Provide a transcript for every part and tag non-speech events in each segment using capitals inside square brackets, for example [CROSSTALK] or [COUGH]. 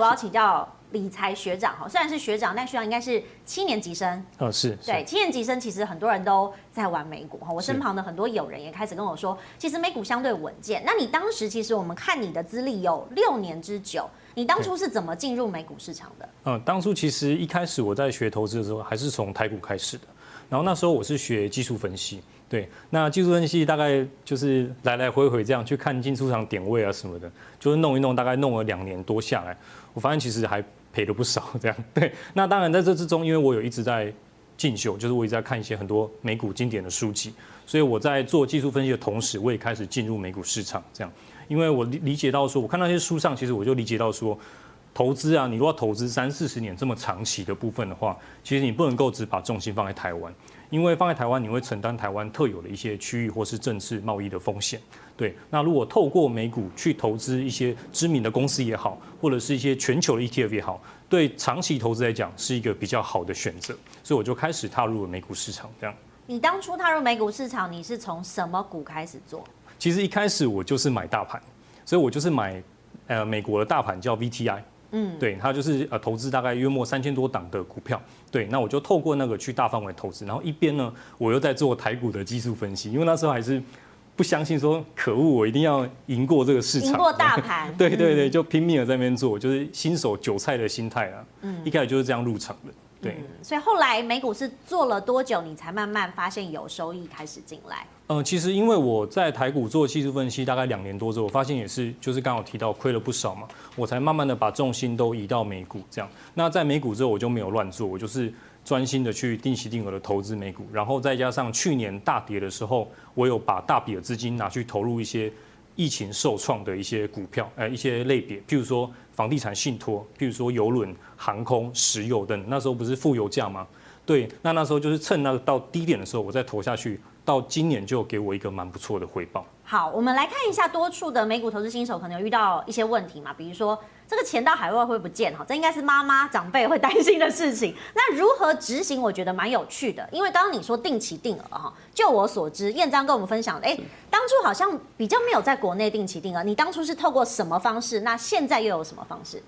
我要请教理财学长哈，虽然是学长，但学长应该是七年级生。哦，是。对，七年级生其实很多人都在玩美股哈，我身旁的很多友人也开始跟我说，其实美股相对稳健。那你当时其实我们看你的资历有六年之久，你当初是怎么进入美股市场的？嗯、呃，当初其实一开始我在学投资的时候，还是从台股开始的。然后那时候我是学技术分析，对，那技术分析大概就是来来回回这样去看进出场点位啊什么的，就是弄一弄，大概弄了两年多下来，我发现其实还赔了不少 [LAUGHS] 这样。对，那当然在这之中，因为我有一直在进修，就是我一直在看一些很多美股经典的书籍，所以我在做技术分析的同时，我也开始进入美股市场这样，因为我理理解到说，我看那些书上，其实我就理解到说。投资啊，你如果要投资三四十年这么长期的部分的话，其实你不能够只把重心放在台湾，因为放在台湾你会承担台湾特有的一些区域或是政治贸易的风险。对，那如果透过美股去投资一些知名的公司也好，或者是一些全球的 ETF 也好，对长期投资来讲是一个比较好的选择。所以我就开始踏入了美股市场。这样，你当初踏入美股市场，你是从什么股开始做？其实一开始我就是买大盘，所以我就是买呃美国的大盘叫 VTI。嗯，对，他就是呃投资大概约莫三千多档的股票，对，那我就透过那个去大范围投资，然后一边呢，我又在做台股的技术分析，因为那时候还是不相信说可恶，我一定要赢过这个市场，赢过大盘，[LAUGHS] 对对对，就拼命的在那边做，就是新手韭菜的心态啊，嗯，一开始就是这样入场的。对、嗯，所以后来美股是做了多久，你才慢慢发现有收益开始进来？嗯，其实因为我在台股做技术分析大概两年多之后，我发现也是就是刚好提到亏了不少嘛，我才慢慢的把重心都移到美股这样。那在美股之后我就没有乱做，我就是专心的去定期定额的投资美股，然后再加上去年大跌的时候，我有把大笔的资金拿去投入一些疫情受创的一些股票，呃，一些类别，譬如说。房地产信托，譬如说邮轮、航空、石油等，那时候不是负油价吗？对，那那时候就是趁那个到低点的时候，我再投下去，到今年就给我一个蛮不错的回报。好，我们来看一下多数的美股投资新手可能有遇到一些问题嘛，比如说这个钱到海外会不见哈，这应该是妈妈长辈会担心的事情。那如何执行？我觉得蛮有趣的，因为刚刚你说定期定额哈，就我所知，燕章跟我们分享的，哎。当初好像比较没有在国内定期定额，你当初是透过什么方式？那现在又有什么方式？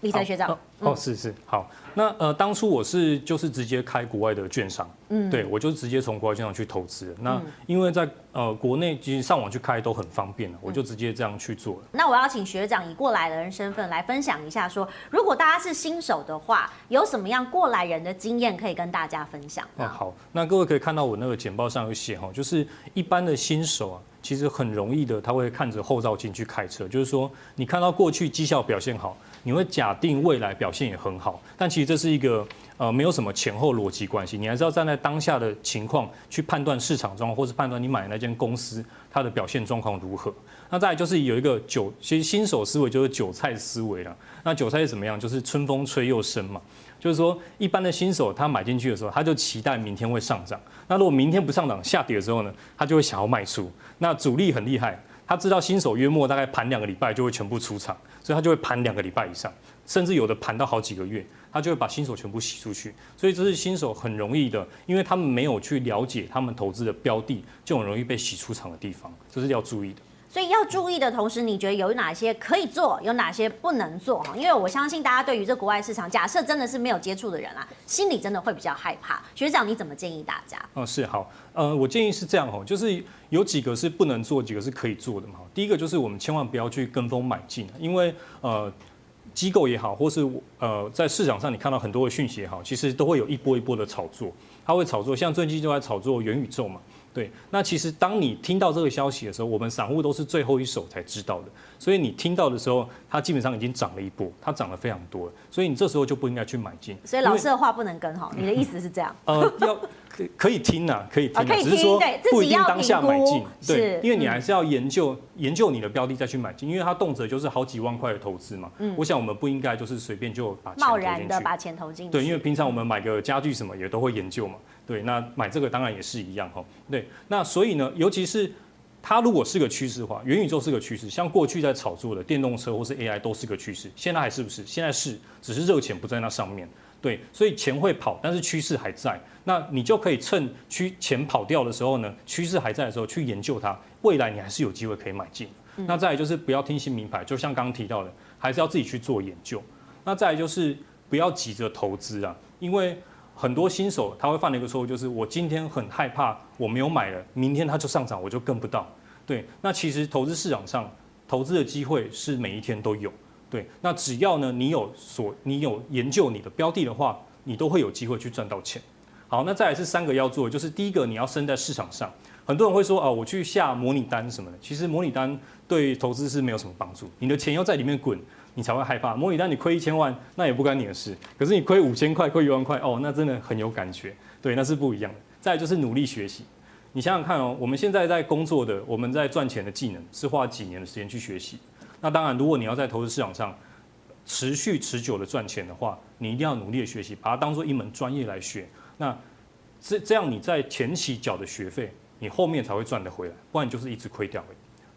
理财学长，哦，哦，是是好。那呃，当初我是就是直接开国外的券商，嗯，对我就直接从国外券商去投资。那因为在呃国内其实上网去开都很方便，我就直接这样去做了。那我要请学长以过来人身份来分享一下说，说如果大家是新手的话，有什么样过来人的经验可以跟大家分享？哦，好，那各位可以看到我那个简报上有写哈，就是一般的新手啊，其实很容易的，他会看着后照镜去开车，就是说你看到过去绩效表现好。你会假定未来表现也很好，但其实这是一个呃没有什么前后逻辑关系，你还是要站在当下的情况去判断市场状况，或是判断你买的那间公司它的表现状况如何。那再来就是有一个韭，其实新手思维就是韭菜思维了。那韭菜是怎么样？就是春风吹又生嘛，就是说一般的新手他买进去的时候，他就期待明天会上涨。那如果明天不上涨，下跌的时候呢，他就会想要卖出。那主力很厉害。他知道新手约莫大概盘两个礼拜就会全部出场，所以他就会盘两个礼拜以上，甚至有的盘到好几个月，他就会把新手全部洗出去。所以这是新手很容易的，因为他们没有去了解他们投资的标的，就很容易被洗出场的地方，这是要注意的。所以要注意的同时，你觉得有哪些可以做，有哪些不能做？哈，因为我相信大家对于这国外市场，假设真的是没有接触的人啊，心里真的会比较害怕。学长，你怎么建议大家？哦，是好，呃，我建议是这样哈，就是有几个是不能做，几个是可以做的嘛。第一个就是我们千万不要去跟风买进，因为呃，机构也好，或是呃，在市场上你看到很多的讯息也好，其实都会有一波一波的炒作，它会炒作，像最近就在炒作元宇宙嘛。对，那其实当你听到这个消息的时候，我们散户都是最后一手才知道的，所以你听到的时候，它基本上已经涨了一波，它涨了非常多了，所以你这时候就不应该去买进。所以老师的话不能跟哈，你的意思是这样？呃，要可可以听呐，可以听，只是说不一定当下买进。对，因为你还是要研究研究你的标的再去买进，因为它动辄就是好几万块的投资嘛。嗯，我想我们不应该就是随便就把贸然的把钱投进去。对，因为平常我们买个家具什么也都会研究嘛。对，那买这个当然也是一样哈。对，那所以呢，尤其是它如果是个趋势的话，元宇宙是个趋势，像过去在炒作的电动车或是 AI 都是个趋势，现在还是不是？现在是，只是热钱不在那上面。对，所以钱会跑，但是趋势还在。那你就可以趁趋钱跑掉的时候呢，趋势还在的时候去研究它，未来你还是有机会可以买进。那再来就是不要听信名牌，就像刚刚提到的，还是要自己去做研究。那再来就是不要急着投资啊，因为很多新手他会犯的一个错误就是我今天很害怕我没有买了，明天它就上涨我就跟不到。对，那其实投资市场上投资的机会是每一天都有。对，那只要呢你有所你有研究你的标的的话，你都会有机会去赚到钱。好，那再来是三个要做，就是第一个你要身在市场上。很多人会说哦，我去下模拟单什么的，其实模拟单对投资是没有什么帮助。你的钱要在里面滚，你才会害怕。模拟单你亏一千万，那也不关你的事。可是你亏五千块、亏一万块，哦，那真的很有感觉。对，那是不一样的。再就是努力学习。你想想看哦，我们现在在工作的，我们在赚钱的技能是花几年的时间去学习。那当然，如果你要在投资市场上持续持久的赚钱的话，你一定要努力的学习，把它当做一门专业来学。那这这样你在前期缴的学费。你后面才会赚得回来，不然你就是一直亏掉。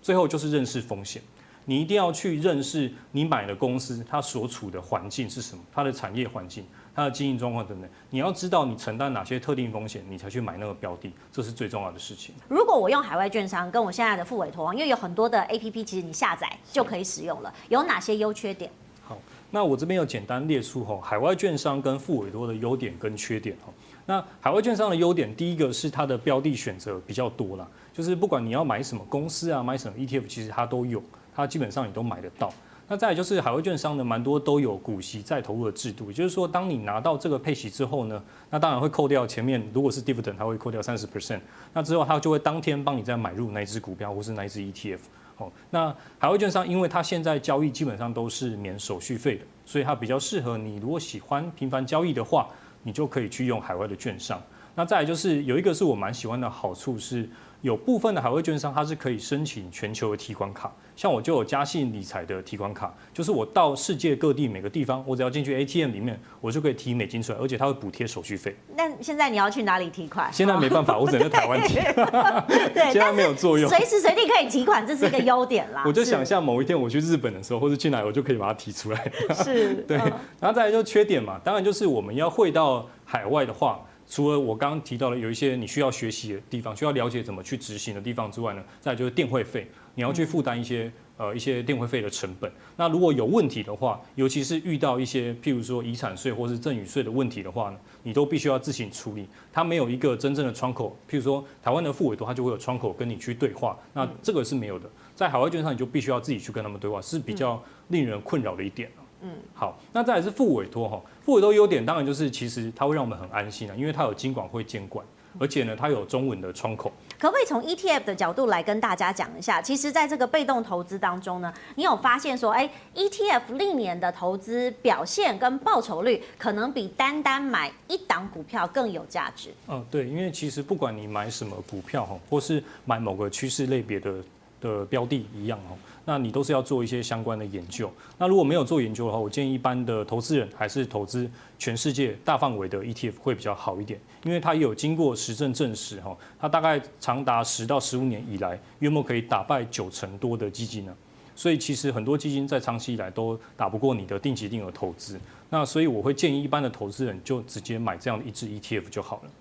最后就是认识风险，你一定要去认识你买的公司它所处的环境是什么，它的产业环境、它的经营状况等等。你要知道你承担哪些特定风险，你才去买那个标的，这是最重要的事情。如果我用海外券商跟我现在的付委托，因为有很多的 APP，其实你下载就可以使用了，有哪些优缺点？好，那我这边有简单列出吼海外券商跟付委托的优点跟缺点吼。那海外券商的优点，第一个是它的标的选择比较多啦，就是不管你要买什么公司啊，买什么 ETF，其实它都有，它基本上你都买得到。那再来就是海外券商呢，蛮多都有股息再投入的制度，也就是说，当你拿到这个配息之后呢，那当然会扣掉前面，如果是 dividend，它会扣掉三十 percent，那之后它就会当天帮你再买入那一支股票或是那一支 ETF。哦，那海外券商因为它现在交易基本上都是免手续费的，所以它比较适合你，如果喜欢频繁交易的话。你就可以去用海外的券商。那再来就是有一个是我蛮喜欢的好处是，有部分的海外券商它是可以申请全球的提款卡。像我就有嘉信理财的提款卡，就是我到世界各地每个地方，我只要进去 ATM 里面，我就可以提美金出来，而且它会补贴手续费。那现在你要去哪里提款？现在没办法，我只能在台湾提。[LAUGHS] 对，现在没有作用。随时随地可以提款，这是一个优点啦。[LAUGHS] 我就想象某一天我去日本的时候，或者去哪，我就可以把它提出来。是，[LAUGHS] 对。然后再来就缺点嘛，当然就是我们要汇到海外的话，除了我刚刚提到的有一些你需要学习的地方，需要了解怎么去执行的地方之外呢，再就是电汇费。你要去负担一些呃一些电汇费的成本。那如果有问题的话，尤其是遇到一些譬如说遗产税或是赠与税的问题的话呢，你都必须要自行处理。它没有一个真正的窗口，譬如说台湾的副委托，它就会有窗口跟你去对话。那这个是没有的，在海外券商你就必须要自己去跟他们对话，是比较令人困扰的一点。嗯，好，那再来是副委托哈，副委托优点当然就是其实它会让我们很安心啊，因为它有金管会监管。而且呢，它有中文的窗口。可不可以从 ETF 的角度来跟大家讲一下？其实，在这个被动投资当中呢，你有发现说，哎，ETF 历年的投资表现跟报酬率，可能比单单买一档股票更有价值。嗯，对，因为其实不管你买什么股票哈，或是买某个趋势类别的的标的一样哦。那你都是要做一些相关的研究。那如果没有做研究的话，我建议一般的投资人还是投资全世界大范围的 ETF 会比较好一点，因为它也有经过实证证实哈，它大概长达十到十五年以来，约莫可以打败九成多的基金呢。所以其实很多基金在长期以来都打不过你的定期定额投资。那所以我会建议一般的投资人就直接买这样的一支 ETF 就好了。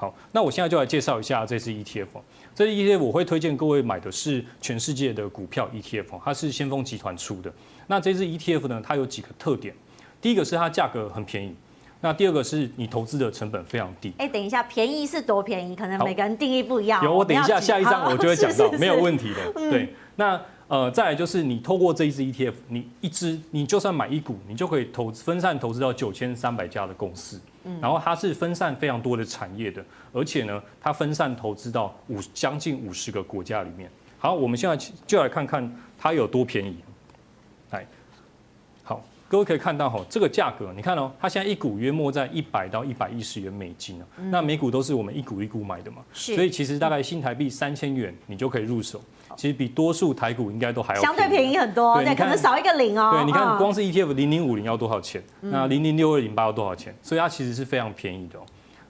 好，那我现在就来介绍一下这支 ETF。这支 ETF 我会推荐各位买的是全世界的股票 ETF，它是先锋集团出的。那这支 ETF 呢，它有几个特点。第一个是它价格很便宜，那第二个是你投资的成本非常低。哎，等一下，便宜是多便宜？可能每个人定义不一样。有，我等一下下一章我就会讲到，没有问题的。对，那。呃，再来就是你透过这一支 ETF，你一支你就算买一股，你就可以投资分散投资到九千三百家的公司，然后它是分散非常多的产业的，而且呢，它分散投资到五将近五十个国家里面。好，我们现在就来看看它有多便宜。各位可以看到哈，这个价格，你看哦，它现在一股约莫在一百到一百一十元美金，那每股都是我们一股一股买的嘛，所以其实大概新台币三千元，你就可以入手。其实比多数台股应该都还要相对便宜很多，对，可能少一个零哦。对，你看光是 ETF 零零五零要多少钱？那零零六二零八要多少钱？所以它其实是非常便宜的哦。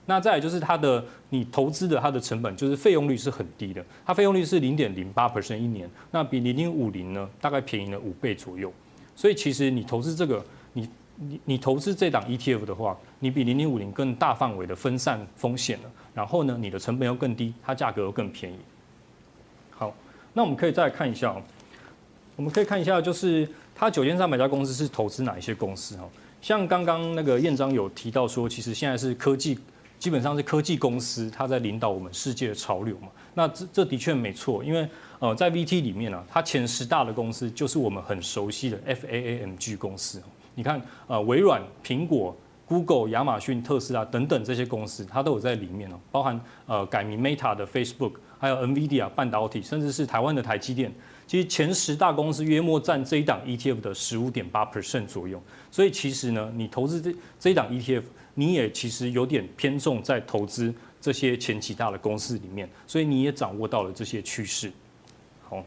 那再来就是它的你投资的它的成本，就是费用率是很低的，它费用率是零点零八 percent 一年，那比零零五零呢大概便宜了五倍左右。所以其实你投资这个，你你你投资这档 ETF 的话，你比零零五零更大范围的分散风险了。然后呢，你的成本又更低，它价格又更便宜。好。那我们可以再看一下，我们可以看一下，就是它九千三百家公司是投资哪一些公司哈？像刚刚那个燕章有提到说，其实现在是科技，基本上是科技公司，它在领导我们世界的潮流嘛。那这这的确没错，因为呃，在 VT 里面呢、啊，它前十大的公司就是我们很熟悉的 FAANG 公司。你看，呃，微软、苹果、Google、亚马逊、特斯拉等等这些公司，它都有在里面哦，包含呃改名 Meta 的 Facebook，还有 NVIDIA 半导体，甚至是台湾的台积电。其实前十大公司约莫占这一档 ETF 的十五点八 percent 左右。所以其实呢，你投资这这一档 ETF，你也其实有点偏重在投资这些前几大的公司里面，所以你也掌握到了这些趋势。好，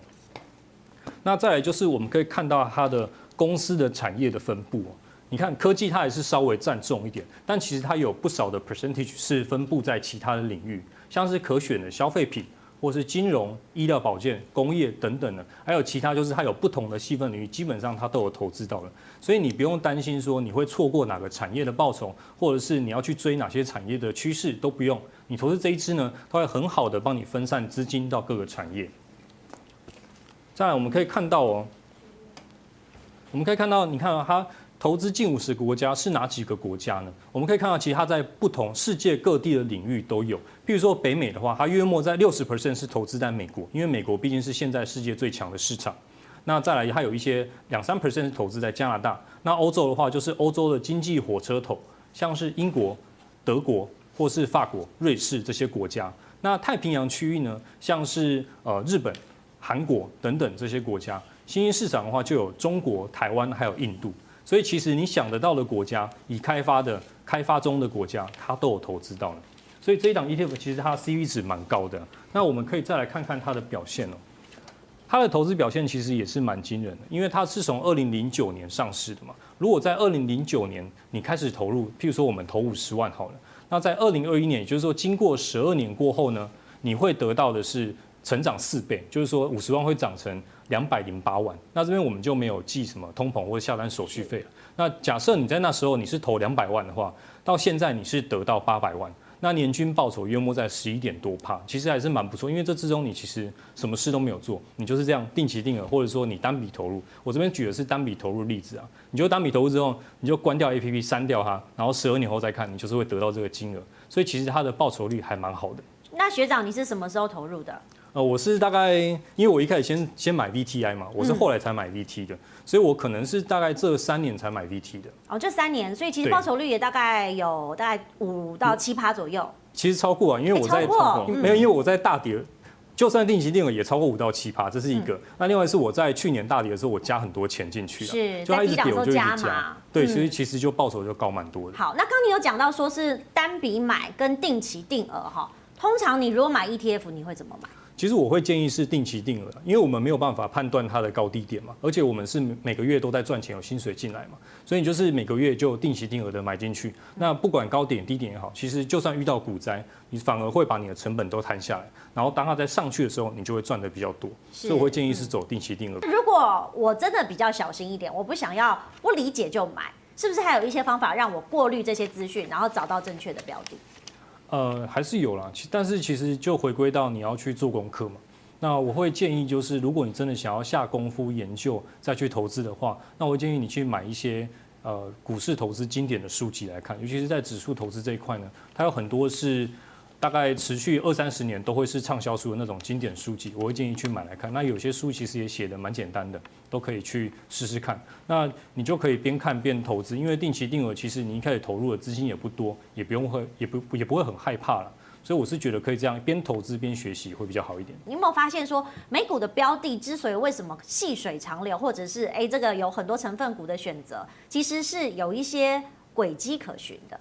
那再来就是我们可以看到它的公司的产业的分布。你看科技它还是稍微占重一点，但其实它有不少的 percentage 是分布在其他的领域，像是可选的消费品。或是金融、医疗保健、工业等等的，还有其他，就是它有不同的细分领域，基本上它都有投资到了，所以你不用担心说你会错过哪个产业的报酬，或者是你要去追哪些产业的趋势都不用。你投资这一支呢，它会很好的帮你分散资金到各个产业。再来，我们可以看到哦，我们可以看到，你看到它。投资近五十个国家是哪几个国家呢？我们可以看到，其实它在不同世界各地的领域都有。譬如说北美的话，它约莫在六十 percent 是投资在美国，因为美国毕竟是现在世界最强的市场。那再来，它有一些两三 percent 是投资在加拿大。那欧洲的话，就是欧洲的经济火车头，像是英国、德国或是法国、瑞士这些国家。那太平洋区域呢，像是呃日本、韩国等等这些国家。新兴市场的话，就有中国、台湾还有印度。所以其实你想得到的国家，已开发的、开发中的国家，它都有投资到了。所以这一档 ETF 其实它的 CV 值蛮高的。那我们可以再来看看它的表现哦。它的投资表现其实也是蛮惊人的，因为它是从二零零九年上市的嘛。如果在二零零九年你开始投入，譬如说我们投五十万好了，那在二零二一年，也就是说经过十二年过后呢，你会得到的是成长四倍，就是说五十万会涨成。两百零八万，那这边我们就没有计什么通膨或者下单手续费了。那假设你在那时候你是投两百万的话，到现在你是得到八百万，那年均报酬约莫在十一点多趴，其实还是蛮不错。因为这之中你其实什么事都没有做，你就是这样定期定额，或者说你单笔投入。我这边举的是单笔投入例子啊，你就单笔投入之后，你就关掉 APP 删掉它，然后十二年后再看，你就是会得到这个金额。所以其实它的报酬率还蛮好的。那学长你是什么时候投入的？呃，我是大概，因为我一开始先先买 VTI 嘛，我是后来才买 VT 的，嗯、所以我可能是大概这三年才买 VT 的。哦，这三年，所以其实报酬率也大概有大概五到七趴左右。嗯、其实超过啊，因为我在、欸、超过没有，因为我在大跌，就算定期定额也超过五到七趴，这是一个。嗯、那另外是我在去年大跌的时候，我加很多钱进去啊，是，就它一直跌我就一直加嘛。对，所以其实就报酬就高蛮多的。好，那刚你有讲到说是单笔买跟定期定额哈，通常你如果买 ETF，你会怎么买？其实我会建议是定期定额，因为我们没有办法判断它的高低点嘛，而且我们是每个月都在赚钱，有薪水进来嘛，所以你就是每个月就定期定额的买进去。那不管高点低点也好，其实就算遇到股灾，你反而会把你的成本都摊下来，然后当它在上去的时候，你就会赚的比较多。所以我会建议是走定期定额。如果我真的比较小心一点，我不想要不理解就买，是不是还有一些方法让我过滤这些资讯，然后找到正确的标的？呃，还是有啦，其但是其实就回归到你要去做功课嘛。那我会建议就是，如果你真的想要下功夫研究再去投资的话，那我建议你去买一些呃股市投资经典的书籍来看，尤其是在指数投资这一块呢，它有很多是。大概持续二三十年都会是畅销书的那种经典书籍，我会建议去买来看。那有些书其实也写的蛮简单的，都可以去试试看。那你就可以边看边投资，因为定期定额其实你一开始投入的资金也不多，也不用会也不也不会很害怕了。所以我是觉得可以这样边投资边学习会比较好一点。你有没有发现说美股的标的之所以为什么细水长流，或者是哎这个有很多成分股的选择，其实是有一些轨迹可循的。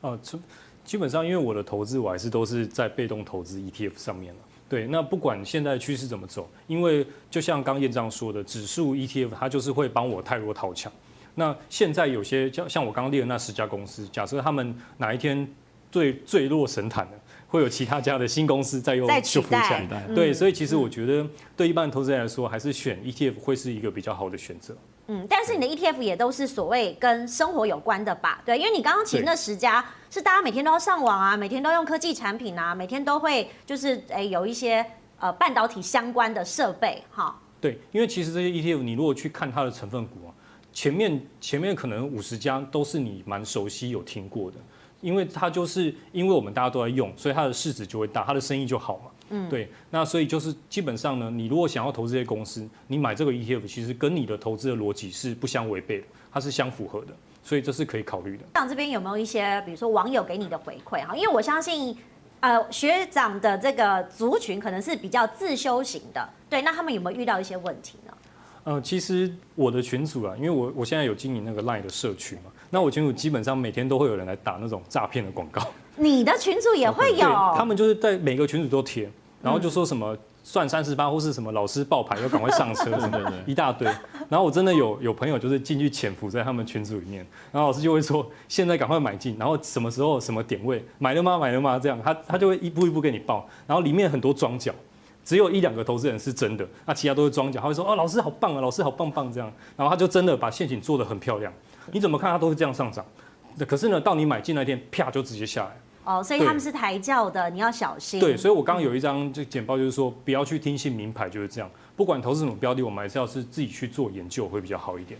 哦，从。基本上，因为我的投资我还是都是在被动投资 ETF 上面了。对，那不管现在趋势怎么走，因为就像刚燕章说的，指数 ETF 它就是会帮我太弱讨强。那现在有些像像我刚刚列的那十家公司，假设他们哪一天坠坠落神坛了，会有其他家的新公司再又修复起来。对，所以其实我觉得对一般投资人来说，还是选 ETF 会是一个比较好的选择。嗯，但是你的 ETF 也都是所谓跟生活有关的吧？对，因为你刚刚提那十家是大家每天都要上网啊，每天都用科技产品啊，每天都会就是诶有一些呃半导体相关的设备哈。对，因为其实这些 ETF 你如果去看它的成分股啊，前面前面可能五十家都是你蛮熟悉有听过的，因为它就是因为我们大家都在用，所以它的市值就会大，它的生意就好嘛。嗯，对，那所以就是基本上呢，你如果想要投资这些公司，你买这个 ETF 其实跟你的投资的逻辑是不相违背的，它是相符合的，所以这是可以考虑的。像这边有没有一些，比如说网友给你的回馈哈？因为我相信，呃，学长的这个族群可能是比较自修型的，对，那他们有没有遇到一些问题呢？呃，其实我的群组啊，因为我我现在有经营那个 LINE 的社群嘛，那我群组基本上每天都会有人来打那种诈骗的广告。你的群主也会有？他们就是在每个群主都贴。然后就说什么算三十八，或是什么老师爆牌要赶快上车什么的，一大堆。然后我真的有有朋友就是进去潜伏在他们群组里面，然后老师就会说现在赶快买进，然后什么时候什么点位买了吗？买了吗？这样他他就会一步一步给你报。然后里面很多庄脚，只有一两个投资人是真的，那其他都是庄脚。他会说哦，老师好棒啊，老师好棒棒这样。然后他就真的把陷阱做得很漂亮，你怎么看他都是这样上涨。可是呢，到你买进那天，啪就直接下来。哦，所以他们是抬轿的，你要小心。对，所以我刚刚有一张就简报，就是说不要去听信名牌，就是这样。不管投资什么标的，我们还是要是自己去做研究会比较好一点。